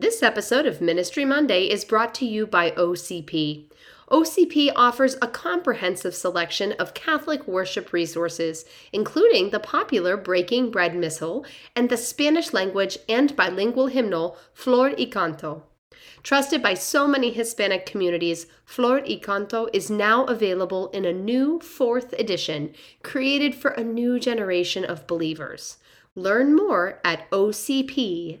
This episode of Ministry Monday is brought to you by OCP. OCP offers a comprehensive selection of Catholic worship resources, including the popular Breaking Bread Missal and the Spanish language and bilingual hymnal Flor y Canto. Trusted by so many Hispanic communities, Flor y Canto is now available in a new fourth edition created for a new generation of believers. Learn more at ocp.org.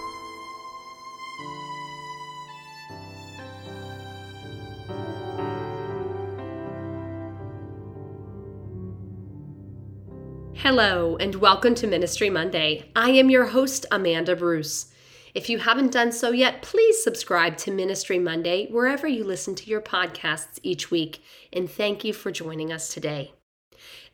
Hello, and welcome to Ministry Monday. I am your host, Amanda Bruce. If you haven't done so yet, please subscribe to Ministry Monday wherever you listen to your podcasts each week, and thank you for joining us today.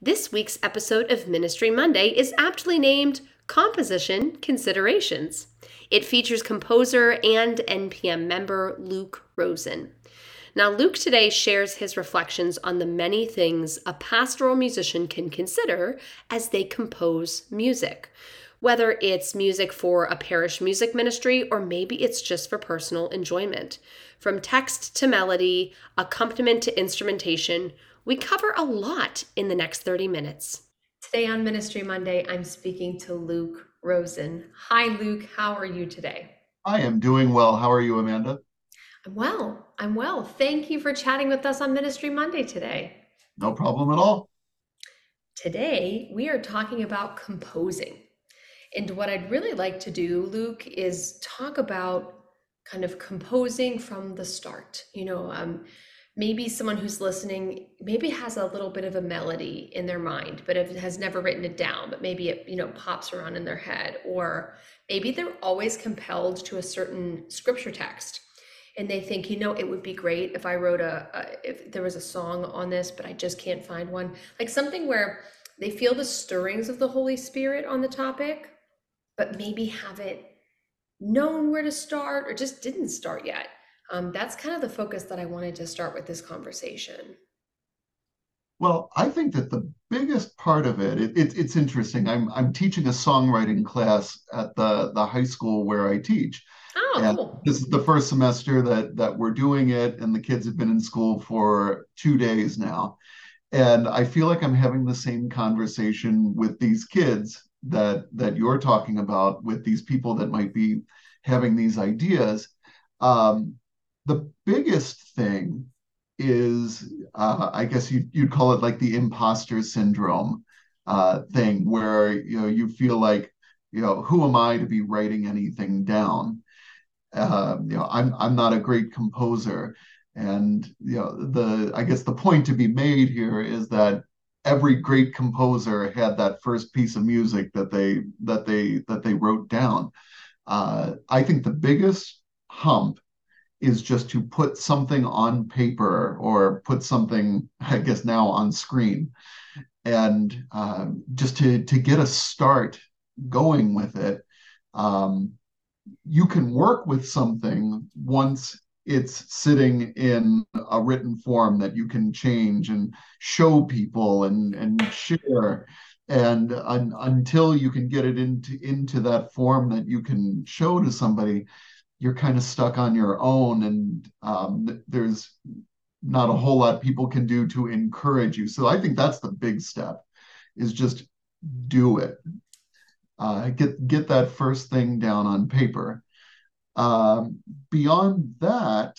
This week's episode of Ministry Monday is aptly named Composition Considerations. It features composer and NPM member Luke Rosen. Now, Luke today shares his reflections on the many things a pastoral musician can consider as they compose music. Whether it's music for a parish music ministry or maybe it's just for personal enjoyment. From text to melody, accompaniment to instrumentation, we cover a lot in the next 30 minutes. Today on Ministry Monday, I'm speaking to Luke Rosen. Hi, Luke. How are you today? I am doing well. How are you, Amanda? I'm well. I'm well. Thank you for chatting with us on Ministry Monday today. No problem at all. Today, we are talking about composing. And what I'd really like to do, Luke, is talk about kind of composing from the start. You know, um, maybe someone who's listening maybe has a little bit of a melody in their mind, but it has never written it down, but maybe it, you know, pops around in their head. Or maybe they're always compelled to a certain scripture text and they think, you know, it would be great if I wrote a, a, if there was a song on this, but I just can't find one. Like something where they feel the stirrings of the Holy Spirit on the topic, but maybe haven't known where to start or just didn't start yet. Um, that's kind of the focus that I wanted to start with this conversation. Well, I think that the biggest part of it, it, it, it's interesting. I'm I'm teaching a songwriting class at the the high school where I teach, Oh, cool. this is the first semester that that we're doing it, and the kids have been in school for two days now. And I feel like I'm having the same conversation with these kids that that you're talking about with these people that might be having these ideas. Um, the biggest thing is, uh, I guess you, you'd call it like the imposter syndrome uh, thing, where you know you feel like, you know, who am I to be writing anything down? Uh, you know, I'm I'm not a great composer, and you know, the I guess the point to be made here is that every great composer had that first piece of music that they that they that they wrote down. Uh, I think the biggest hump is just to put something on paper or put something, I guess now on screen, and uh, just to to get a start going with it. Um, you can work with something once it's sitting in a written form that you can change and show people and and share. And un, until you can get it into into that form that you can show to somebody you're kind of stuck on your own. And um, there's not a whole lot people can do to encourage you. So i think that's the big step is just do it uh, get get that first thing down on paper. Um, beyond that,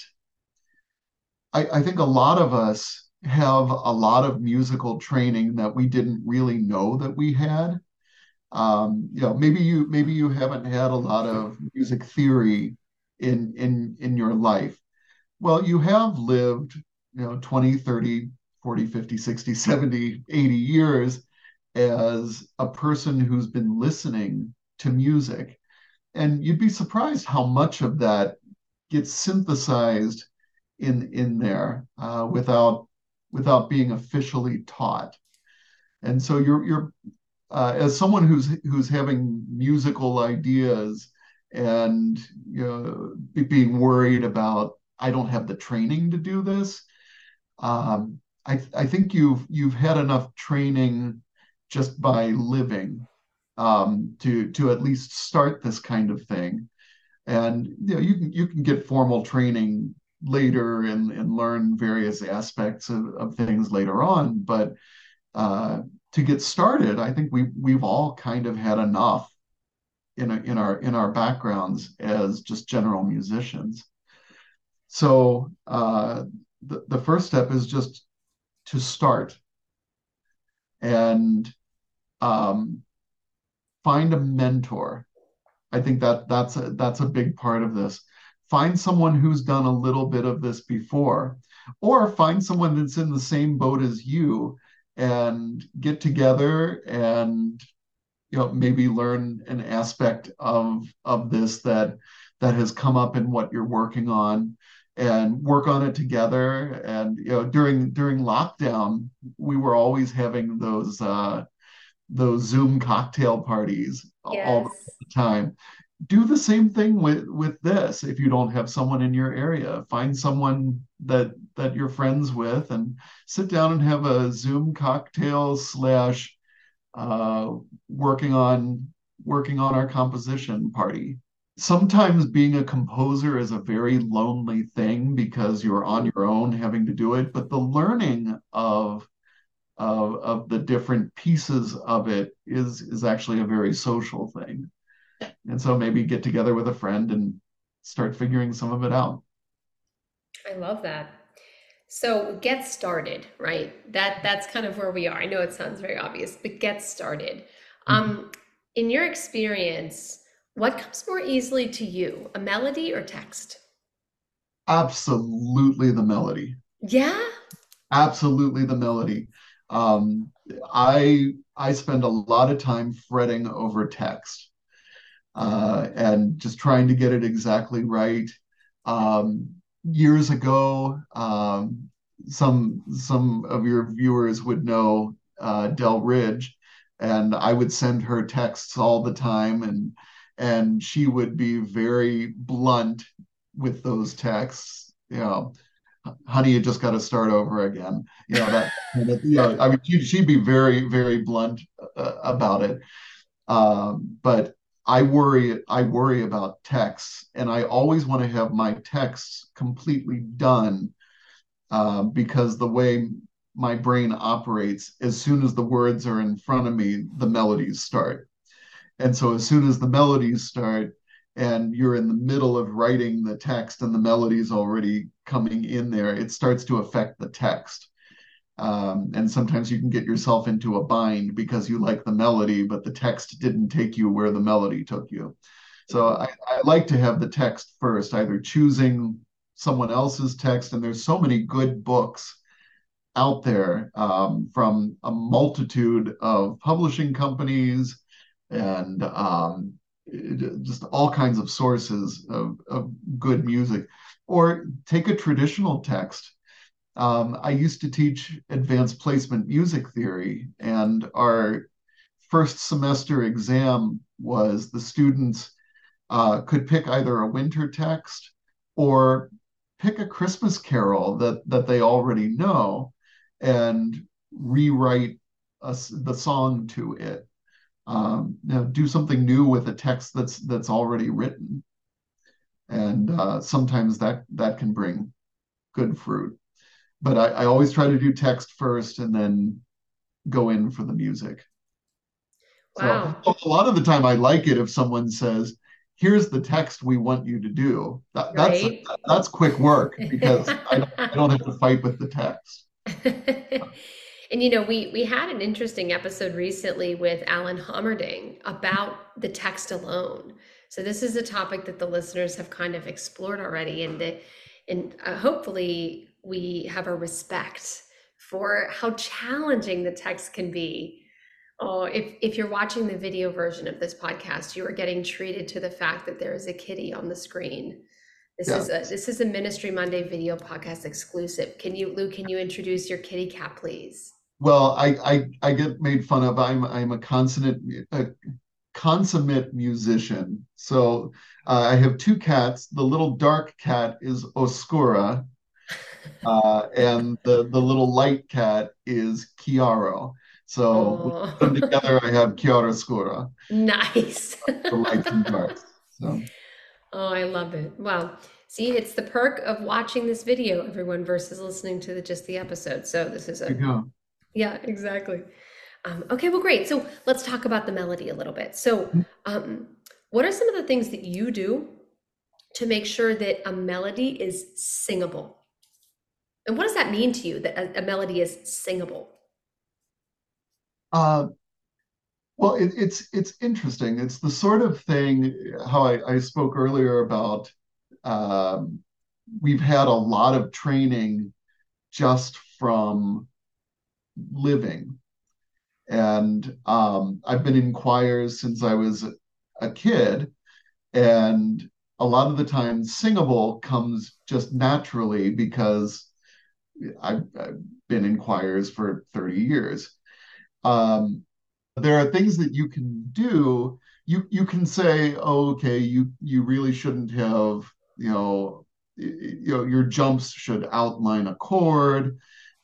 I, I think a lot of us have a lot of musical training that we didn't really know that we had. Um, you know, maybe you maybe you haven't had a lot of music theory in in in your life. Well, you have lived, you know, 20, 30, 40, 50, 60, 70, 80 years as a person who's been listening to music. And you'd be surprised how much of that gets synthesized in in there uh, without without being officially taught. And so you're you're uh, as someone who's who's having musical ideas and you know being worried about I don't have the training to do this. Um, I I think you've you've had enough training just by living um, to to at least start this kind of thing. And you know you can you can get formal training later and, and learn various aspects of, of things later on. But uh, to get started, I think we we've all kind of had enough in a, in our in our backgrounds as just general musicians. So uh, the the first step is just to start and um, find a mentor. I think that that's a that's a big part of this find someone who's done a little bit of this before, or find someone that's in the same boat as you and get together and you know maybe learn an aspect of of this that that has come up in what you're working on and work on it together and you know during during lockdown we were always having those uh those zoom cocktail parties yes. all the time. Do the same thing with with this if you don't have someone in your area. Find someone that that you're friends with and sit down and have a zoom cocktail slash uh, working on working on our composition party. Sometimes being a composer is a very lonely thing because you're on your own having to do it but the learning of of, of the different pieces of it is is actually a very social thing. And so maybe get together with a friend and start figuring some of it out. I love that. So get started right? That that's kind of where we are. I know it sounds very obvious but get started. Mm-hmm. um in your experience what comes more easily to you a melody or text? Absolutely the melody. Yeah? Absolutely the melody um i i spend a lot of time fretting over text uh, and just trying to get it exactly right. Um, years ago, um, some some of your viewers would know uh, Del Ridge, and I would send her texts all the time, and and she would be very blunt with those texts. You know, honey, you just got to start over again. You know that. you know, I mean, she'd, she'd be very very blunt uh, about it. Um, but I worry I worry about texts, and I always want to have my texts completely done uh, because the way my brain operates, as soon as the words are in front of me, the melodies start. And so as soon as the melodies start, and you're in the middle of writing the text and the melody's already coming in there, it starts to affect the text. Um, and sometimes you can get yourself into a bind because you like the melody, but the text didn't take you where the melody took you. So I, I like to have the text first, either choosing someone else's text, and there's so many good books out there um, from a multitude of publishing companies and um, just all kinds of sources of, of good music. Or take a traditional text um, I used to teach advanced placement music theory, and our first semester exam was the students uh, could pick either a winter text or pick a Christmas carol that that they already know and rewrite a, the song to it. Um, you know, do something new with a text that's that's already written, and uh, sometimes that that can bring good fruit but I, I always try to do text first and then go in for the music. Wow. So a lot of the time I like it if someone says, here's the text we want you to do. That, that's right? that's quick work because I, I don't have to fight with the text. and you know, we we had an interesting episode recently with Alan Hommerding about the text alone. So this is a topic that the listeners have kind of explored already, and the, and uh, hopefully we have a respect for how challenging the text can be. Oh, if if you're watching the video version of this podcast, you are getting treated to the fact that there is a kitty on the screen. This yeah. is a this is a Ministry Monday video podcast exclusive. Can you, Lou? Can you introduce your kitty cat, please? Well, I I, I get made fun of. I'm I'm a consonant a consummate musician. So uh, I have two cats. The little dark cat is Oscura, uh, and the the little light cat is Chiaro. So oh. them together, I have Chiaroscura. Nice. the lights and darks. So. Oh, I love it. Wow. See, it's the perk of watching this video, everyone, versus listening to the, just the episode. So this is a. Yeah, exactly. Um, okay, well, great. So let's talk about the melody a little bit. So, mm-hmm. um, what are some of the things that you do to make sure that a melody is singable? And what does that mean to you that a, a melody is singable? Uh, well, it, it's it's interesting. It's the sort of thing how I, I spoke earlier about. Um, we've had a lot of training just from living and um, I've been in choirs since I was a kid, and a lot of the time, singable comes just naturally because I've, I've been in choirs for 30 years. Um, there are things that you can do. You you can say, oh, okay, you you really shouldn't have, you know, you know, your jumps should outline a chord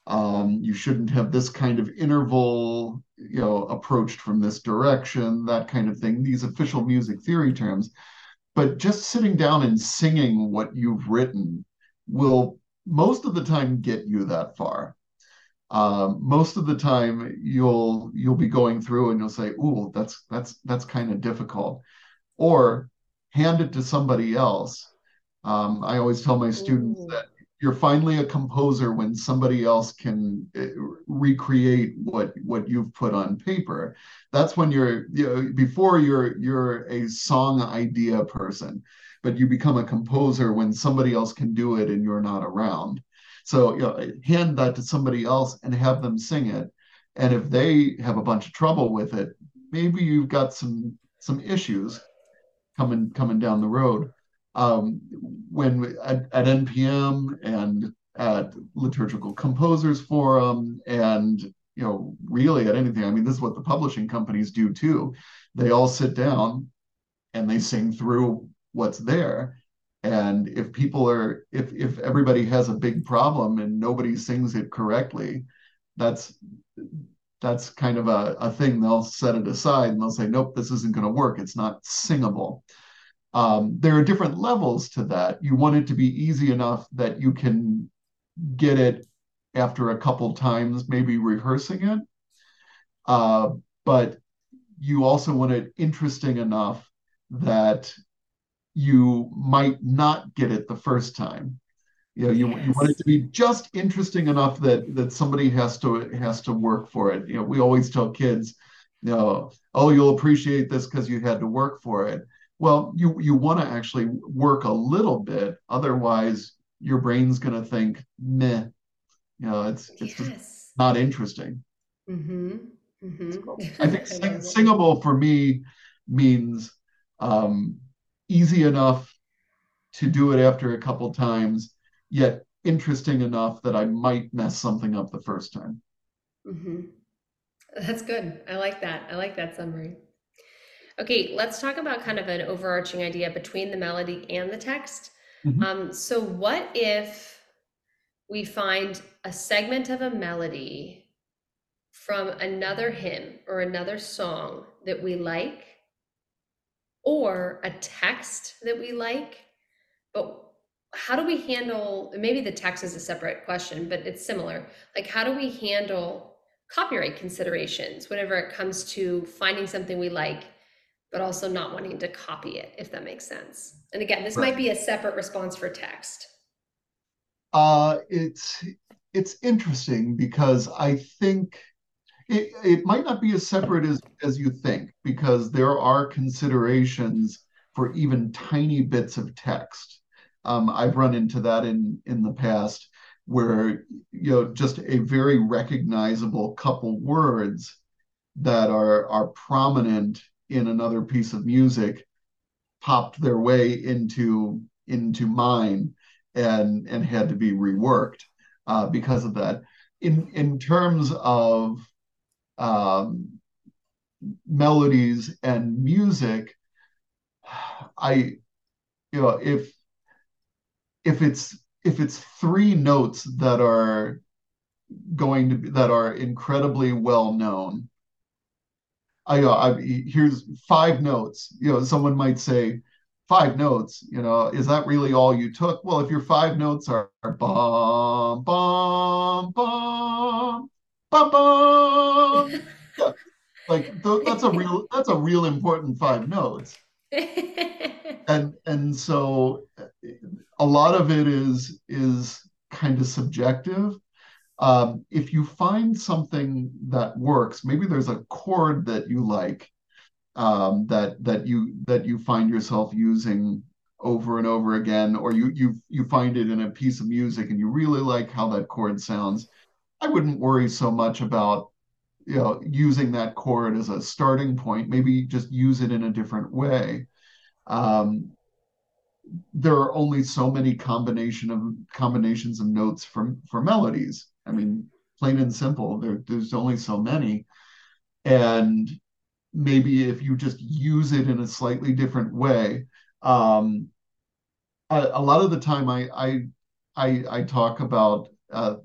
um, you shouldn't have this kind of interval you know approached from this direction that kind of thing these official music theory terms. But just sitting down and singing what you've written will most of the time get you that far. Um, most of the time you'll you'll be going through and you'll say ooh that's that's that's kind of difficult. Or hand it to somebody else. Um, i always tell my students that you're finally a composer when somebody else can eh, recreate what what you've put on paper. That's when you're you know before you're you're a song idea person but you become a composer when somebody else can do it and you're not around. So you know hand that to somebody else and have them sing it. And if they have a bunch of trouble with it maybe you've got some some issues coming coming down the road um, when at, at NPM and at Liturgical Composers Forum and you know really at anything. I mean, this is what the publishing companies do too. They all sit down and they sing through what's there. And if people are if if everybody has a big problem and nobody sings it correctly, that's that's kind of a, a thing they'll set it aside and they'll say, nope, this isn't going to work. It's not singable. Um, there are different levels to that. You want it to be easy enough that you can get it after a couple times, maybe rehearsing it. Uh, but you also want it interesting enough that you might not get it the first time. You know, you, yes. you want it to be just interesting enough that that somebody has to has to work for it. You know, we always tell kids, you know, oh, you'll appreciate this because you had to work for it. Well, you you want to actually work a little bit, otherwise your brain's going to think, meh, you know, it's it's yes. just not interesting. Mm-hmm. Mm-hmm. So I think sing, singable for me means um, easy enough to do it after a couple times, yet interesting enough that I might mess something up the first time. Mm-hmm. That's good. I like that. I like that summary. Okay, let's talk about kind of an overarching idea between the melody and the text. Mm-hmm. Um, so, what if we find a segment of a melody from another hymn or another song that we like, or a text that we like, but how do we handle maybe the text is a separate question, but it's similar. Like, how do we handle copyright considerations whenever it comes to finding something we like? But also not wanting to copy it, if that makes sense. And again, this right. might be a separate response for text. Uh, it's it's interesting because I think it, it might not be as separate as, as you think because there are considerations for even tiny bits of text. Um, I've run into that in in the past where you know just a very recognizable couple words that are are prominent in another piece of music popped their way into into mine and and had to be reworked uh, because of that. In in terms of um, melodies and music, I you know if if it's if it's three notes that are going to be that are incredibly well known I, uh, I here's five notes. You know, someone might say, five notes. You know, is that really all you took? Well, if your five notes are, are bum bum bum bum bum, yeah, like th- that's a real that's a real important five notes. and and so a lot of it is is kind of subjective um, if you find something that works, maybe there's a chord that you like um, that that you that you find yourself using over and over again, or you you you find it in a piece of music and you really like how that chord sounds. I wouldn't worry so much about you know using that chord as a starting point. Maybe just use it in a different way. Um, there are only so many combination of combinations of notes for for melodies I mean, plain and simple, there, there's only so many. And maybe if you just use it in a slightly different way, um, a, a lot of the time I I I, I talk about uh,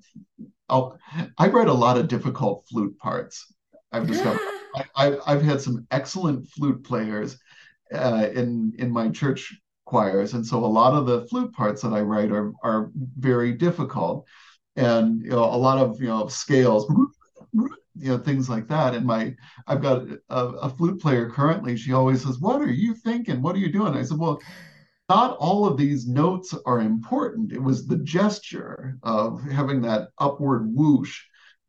I write a lot of difficult flute parts. I've discovered I, have had some excellent flute players uh, in in my church choirs, and so a lot of the flute parts that I write are are very difficult and you know a lot of you know scales you know things like that. And my i've got a, a, flute player currently. She always says what are you thinking? What are you doing? I said well not all of these notes are important. It was the gesture of having that upward whoosh.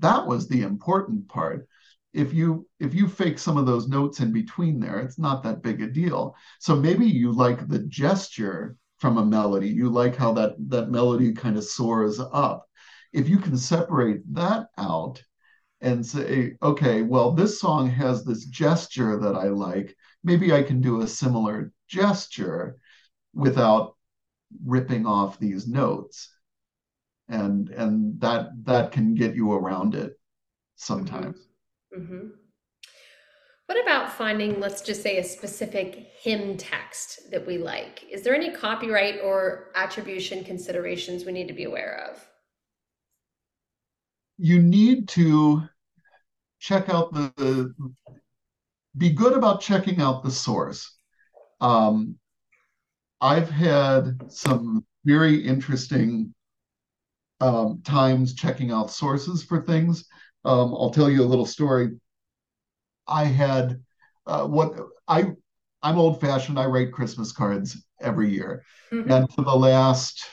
That was the important part. If you if you fake some of those notes in between there it's not that big a deal. So maybe you like the gesture from a melody. You like how that that melody kind of soars up if you can separate that out and say, okay, well, this song has this gesture that I like, maybe I can do a similar gesture without ripping off these notes. And and that that can get you around it sometimes. Mm-hmm. mm-hmm. What about finding, let's just say, a specific hymn text that we like? Is there any copyright or attribution considerations we need to be aware of? You need to check out the, the be good about checking out the source. Um, I've had some very interesting um, times checking out sources for things. Um, I'll tell you a little story. I had uh, what I I'm old fashioned. I write Christmas cards every year, mm-hmm. and for the last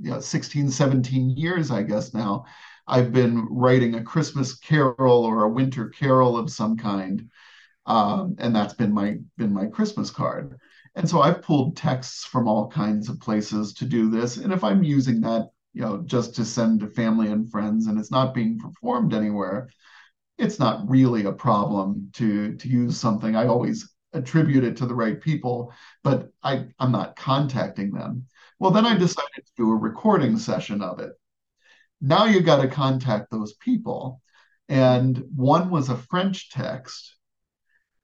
you know, 16, 17 years, I guess now, I've been writing a Christmas carol or a winter carol of some kind, um, and that's been my been my Christmas card. And so I've pulled texts from all kinds of places to do this. And if I'm using that, you know, just to send to family and friends, and it's not being performed anywhere, it's not really a problem to to use something. I always attribute it to the right people, but I, I'm not contacting them. Well, then I decided to do a recording session of it. Now you got to contact those people. And one was a French text.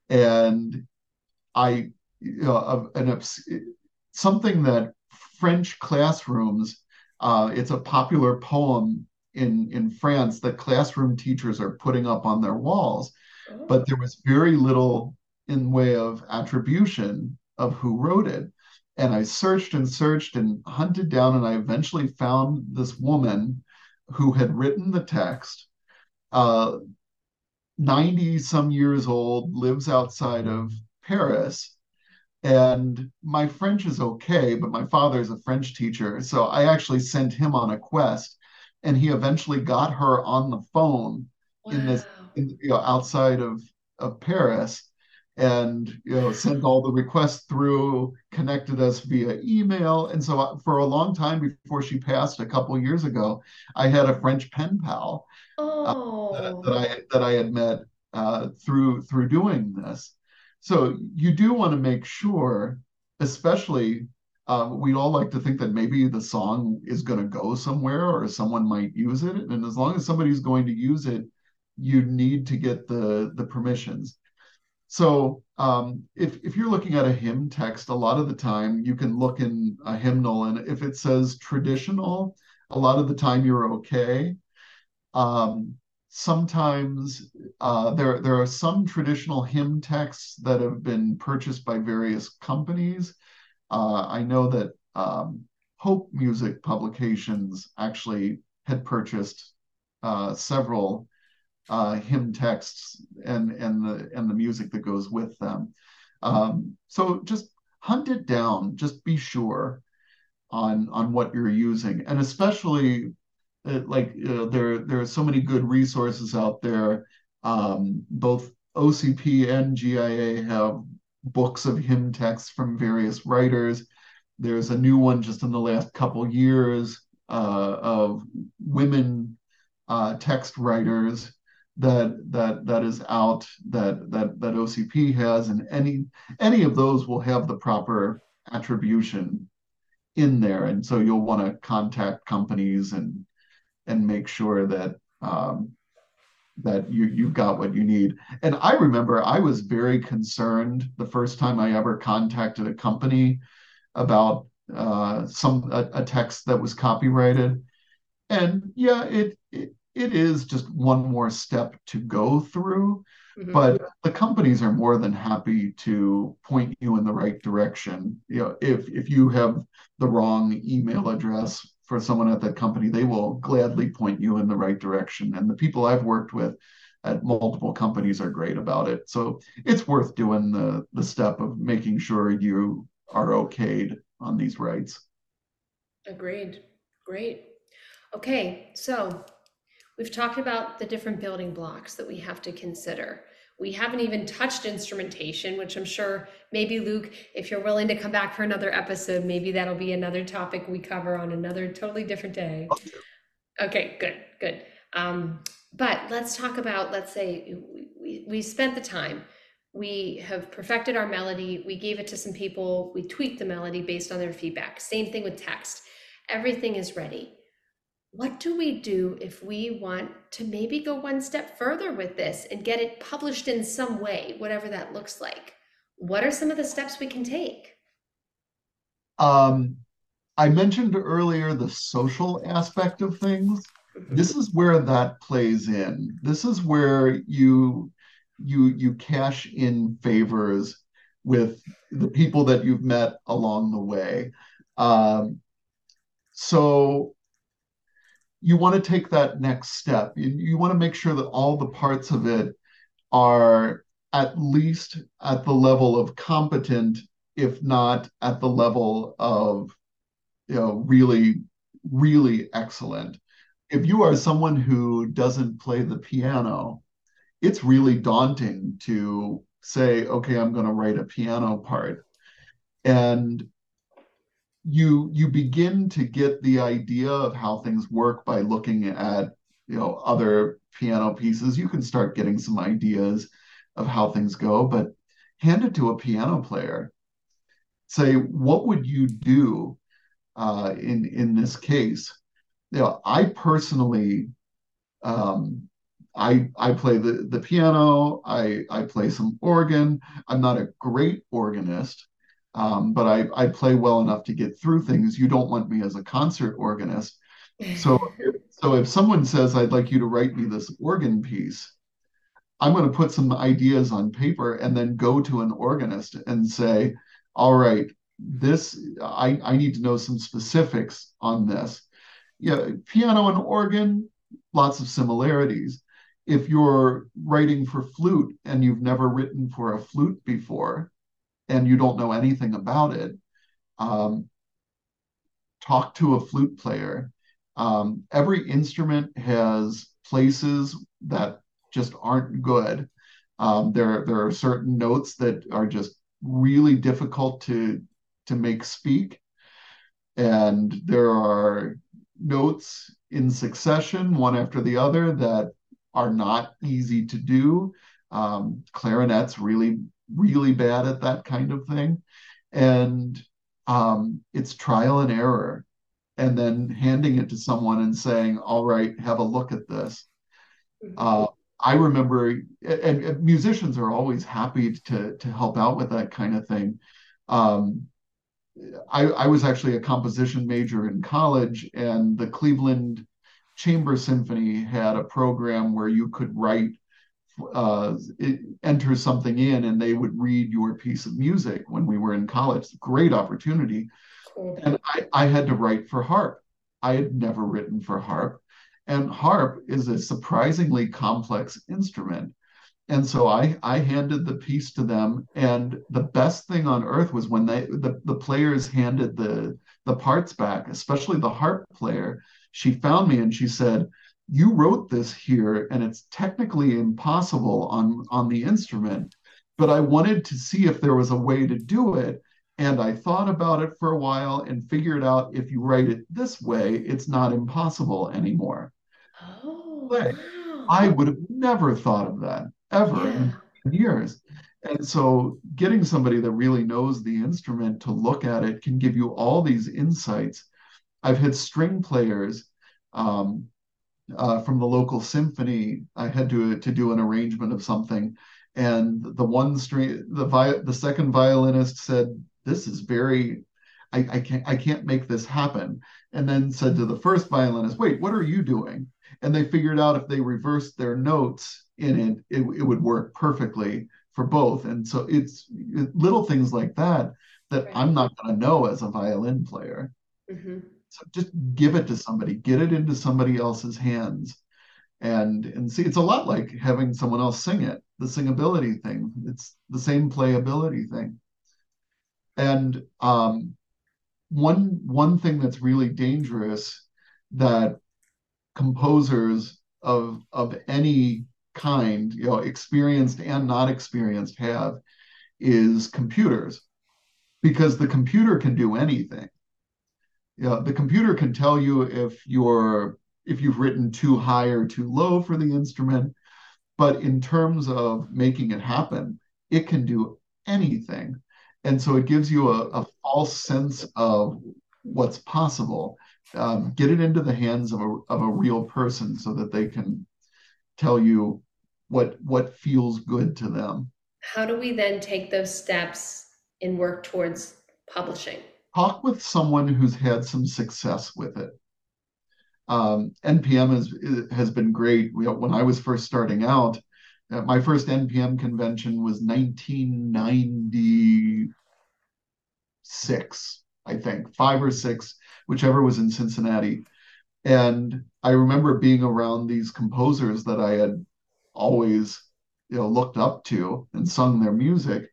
And I, you know, an, something that French classrooms, uh, it's a popular poem in, in France that classroom teachers are putting up on their walls. Oh. But there was very little in way of attribution of who wrote it. And I searched and searched and hunted down, and I eventually found this woman who had written the text, uh, 90 some years old, lives outside of Paris. And my French is okay, but my father is a French teacher. So I actually sent him on a quest and he eventually got her on the phone wow. in this in, you know outside of of Paris and you know sent all the requests through connected us via email. And so uh, for a long time before she passed a couple years ago i had a french pen pal oh. uh, that, that, i that i had met uh, through through doing this. So you do want to make sure especially uh, we all like to think that maybe the song is going to go somewhere or someone might use it. And as long as somebody's going to use it you need to get the the permissions so um, if if you're looking at a hymn text, a lot of the time you can look in a hymnal, and if it says traditional, a lot of the time you're okay. Um, sometimes uh, there there are some traditional hymn texts that have been purchased by various companies. Uh, I know that um, Hope Music Publications actually had purchased uh, several uh, hymn texts and and the and the music that goes with them. Um, so just hunt it down. Just be sure on on what you're using, and especially uh, like uh, there there are so many good resources out there. Um, both OCP and GIA have books of hymn texts from various writers. There's a new one just in the last couple years uh, of women uh, text writers that that that is out that that that OCP has, and any any of those will have the proper attribution in there, and so you'll want to contact companies and and make sure that um, that you you've got what you need. And I remember I was very concerned the first time I ever contacted a company about uh, some a, a text that was copyrighted, and yeah, it, it it is just one more step to go through. Mm-hmm. But the companies are more than happy to point you in the right direction. You know, if if you have the wrong email address for someone at that company, they will gladly point you in the right direction. And the people I've worked with at multiple companies are great about it. So it's worth doing the the step of making sure you are okayed on these rights. Agreed. Great. Okay, so We've talked about the different building blocks that we have to consider. We haven't even touched instrumentation, which I'm sure maybe Luke, if you're willing to come back for another episode, maybe that'll be another topic we cover on another totally different day. Okay, good, good. Um, but let's talk about, let's say we, we spent the time, we have perfected our melody, we gave it to some people, we tweaked the melody based on their feedback. Same thing with text. Everything is ready what do we do if we want to maybe go one step further with this and get it published in some way, whatever that looks like? What are some of the steps we can take? Um, I mentioned earlier the social aspect of things. Mm-hmm. This is where that plays in. This is where you you you cash in favors with the people that you've met along the way. Um, so you want to take that next step. You, you want to make sure that all the parts of it are at least at the level of competent, if not at the level of, you know, really, really excellent. If you are someone who doesn't play the piano, it's really daunting to say, okay, I'm going to write a piano part. And you you begin to get the idea of how things work by looking at you know other piano pieces you can start getting some ideas of how things go but hand it to a piano player say what would you do uh, in in this case you know i personally um, I I play the the piano. I I play some organ. I'm not a great organist, um, but I, I play well enough to get through things. You don't want me as a concert organist. So, so if someone says, I'd like you to write me this organ piece, I'm going to put some ideas on paper and then go to an organist and say, all right, this, I, I need to know some specifics on this. Yeah, piano and organ, lots of similarities. If you're writing for flute and you've never written for a flute before, and you don't know anything about it, um, talk to a flute player. Um, every instrument has places that just aren't good. Um, there, there are certain notes that are just really difficult to to make speak, and there are notes in succession, one after the other, that are not easy to do. Um, clarinet's really, really bad at that kind of thing, and um, it's trial and error and then handing it to someone and saying, "All right, have a look at this." Mm-hmm. Uh, I remember, and, and, musicians are always happy to to help out with that kind of thing. Um, I, I was actually a composition major in college, and the Cleveland Chamber Symphony had a program where you could write, uh, it, enter something in, and they would read your piece of music when we were in college. Great opportunity. And I, I had to write for harp. I had never written for harp. And harp is a surprisingly complex instrument. And so I, I handed the piece to them. And the best thing on earth was when they the, the players handed the, the parts back, especially the harp player. She found me and she said, You wrote this here, and it's technically impossible on, on the instrument. But I wanted to see if there was a way to do it and I thought about it for a while and figured out if you write it this way, it's not impossible anymore. Oh, wow. I would have never thought of that ever yeah. in years. And so getting somebody that really knows the instrument to look at it can give you all these insights. I've had string players um, uh, from the local symphony. I had to to do an arrangement of something, and the one string, the vi- the second violinist said, this is very I, I can't I can't make this happen. And then said to the first violinist, wait, what are you doing? And they figured out if they reversed their notes in it, it, it would work perfectly for both. And so it's little things like that that right. I'm not going to know as a violin player. Mm-hmm. Just give it to somebody, get it into somebody else's hands. And and see, it's a lot like having someone else sing it, the singability thing. It's the same playability thing. And um, one one thing that's really dangerous that composers of of any kind, you know, experienced and not experienced, have is computers, because the computer can do anything. You know, the computer can tell you if you're if you've written too high or too low for the instrument, but in terms of making it happen, it can do anything and so it gives you a, a false sense of what's possible. Um, get it into the hands of a, of a real person so that they can tell you what what feels good to them. How do we then take those steps and work towards publishing? Talk with someone who's had some success with it. Um, NPM has been great. We, when I was first starting out, uh, my first NPM convention was 1996, I think, five or six, whichever was in Cincinnati. And I remember being around these composers that I had always, you know, looked up to and sung their music.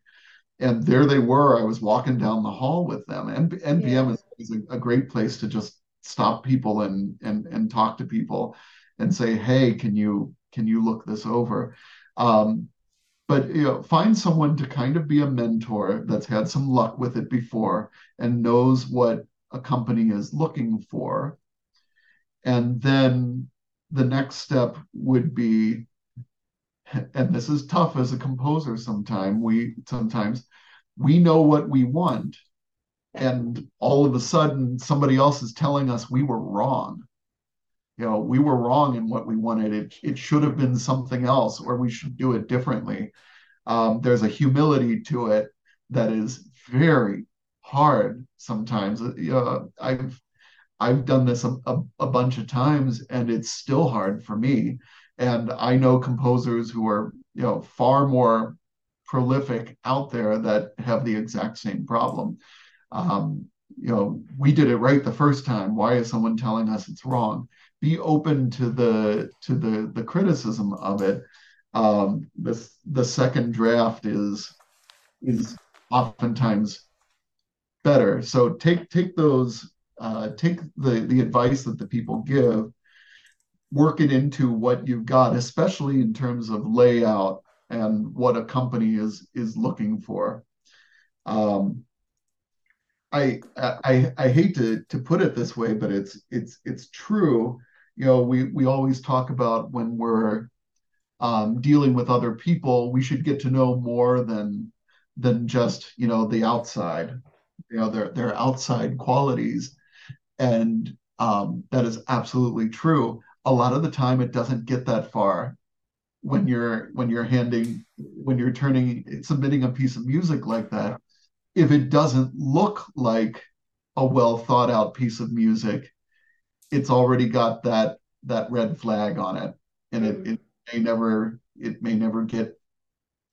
And there they were. I was walking down the hall with them. And NPM yeah. is, is a, a great place to just stop people and and and talk to people and say, hey, can you can you look this over? Um, but you know, find someone to kind of be a mentor that's had some luck with it before and knows what a company is looking for. And then the next step would be, and this is tough as a composer sometimes, we sometimes we know what we want. And all of a sudden somebody else is telling us we were wrong. You know we were wrong in what we wanted. It it should have been something else or we should do it differently. Um, there's a humility to it that is very hard sometimes. Uh, i've i've done this a, a, a bunch of times and it's still hard for me and i know composers who are you know far more prolific out there that have the exact same problem um, you know we did it right the first time why is someone telling us it's wrong be open to the to the the criticism of it. Um, the second draft is is oftentimes better. So take take those uh, take the the advice that the people give, work it into what you've got, especially in terms of layout and what a company is is looking for. Um, I, I I hate to to put it this way, but it's it's it's true. You know, we we always talk about when we're um, dealing with other people, we should get to know more than than just you know the outside, you know their their outside qualities, and um, that is absolutely true. A lot of the time, it doesn't get that far when you're when you're handing when you're turning submitting a piece of music like that. If it doesn't look like a well thought out piece of music, it's already got that that red flag on it, and it, mm. it may never it may never get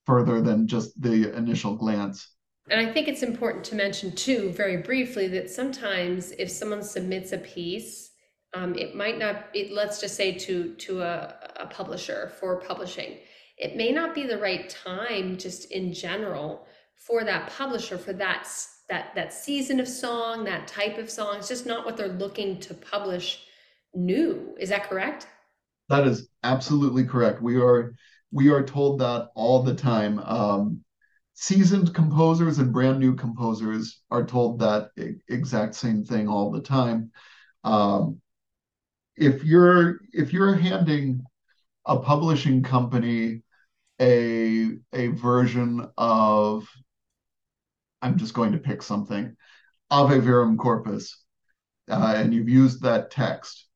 further than just the initial glance. And I think it's important to mention too, very briefly, that sometimes if someone submits a piece, um, it might not. It let's just say to to a, a publisher for publishing, it may not be the right time, just in general, for that publisher for that that that season of song, that type of song. It's just not what they're looking to publish new. Is that correct? That is absolutely correct. We are we are told that all the time. Um, seasoned composers and brand new composers are told that exact same thing all the time. Um, if you're if you're handing a publishing company a a version of I'm just going to pick something, Ave Verum Corpus, uh, and you've used that text,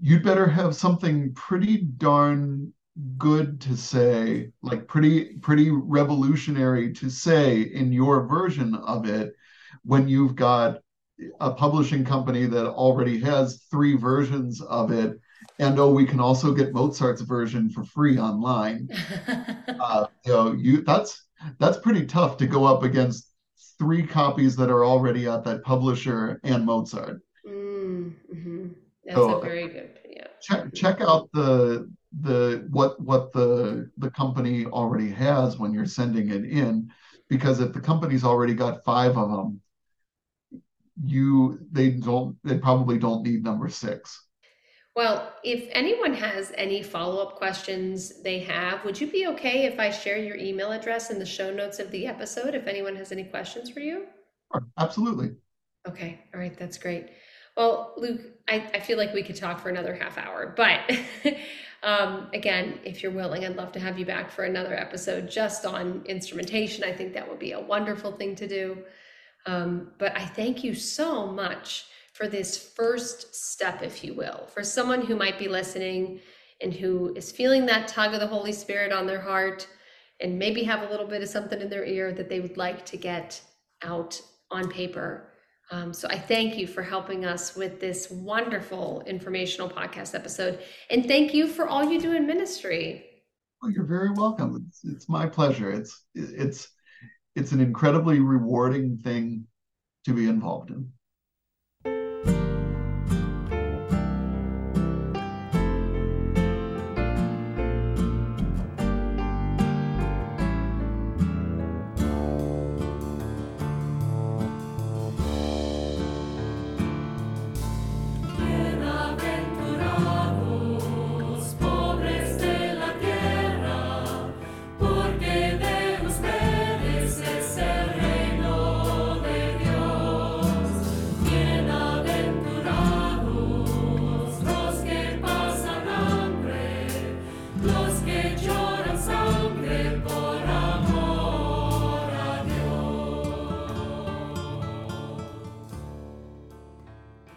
you'd better have something pretty darn good to say, like pretty pretty revolutionary to say in your version of it when you've got a publishing company that already has three versions of it and oh we can also get mozart's version for free online uh, you know you that's that's pretty tough to go up against three copies that are already at that publisher and Mozart. Mm-hmm. That's so, a very good yeah. Check check out the the what what the the company already has when you're sending it in, because if the company's already got five of them, you they don't they probably don't need number six. Well, if anyone has any follow up questions they have, would you be okay if I share your email address in the show notes of the episode if anyone has any questions for you? Sure, absolutely. Okay. All right. That's great. Well, Luke, I, I feel like we could talk for another half hour, but um, again, if you're willing, I'd love to have you back for another episode just on instrumentation. I think that would be a wonderful thing to do. Um, but I thank you so much for this first step, if you will, for someone who might be listening and who is feeling that tug of the Holy Spirit on their heart and maybe have a little bit of something in their ear that they would like to get out on paper. Um, so I thank you for helping us with this wonderful informational podcast episode. And thank you for all you do in ministry. Well, you're very welcome. It's, it's my pleasure. It's it's it's an incredibly rewarding thing to be involved in.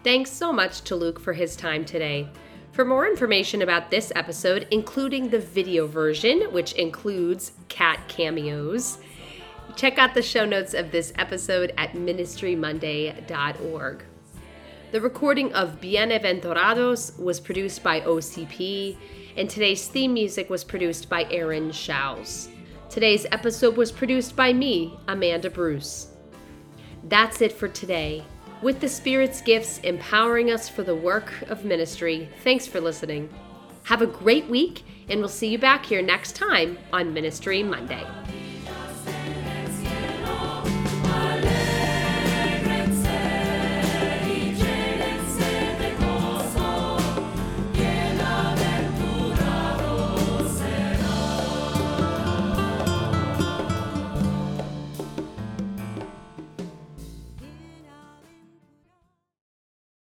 Thanks so much to Luke for his time today. For more information about this episode, including the video version, which includes cat cameos, check out the show notes of this episode at ministrymonday.org. The recording of Bienaventurados was produced by OCP, and today's theme music was produced by Aaron Schaus. Today's episode was produced by me, Amanda Bruce. That's it for today with the Spirit's gifts empowering us for the work of ministry. Thanks for listening. Have a great week, and we'll see you back here next time on Ministry Monday.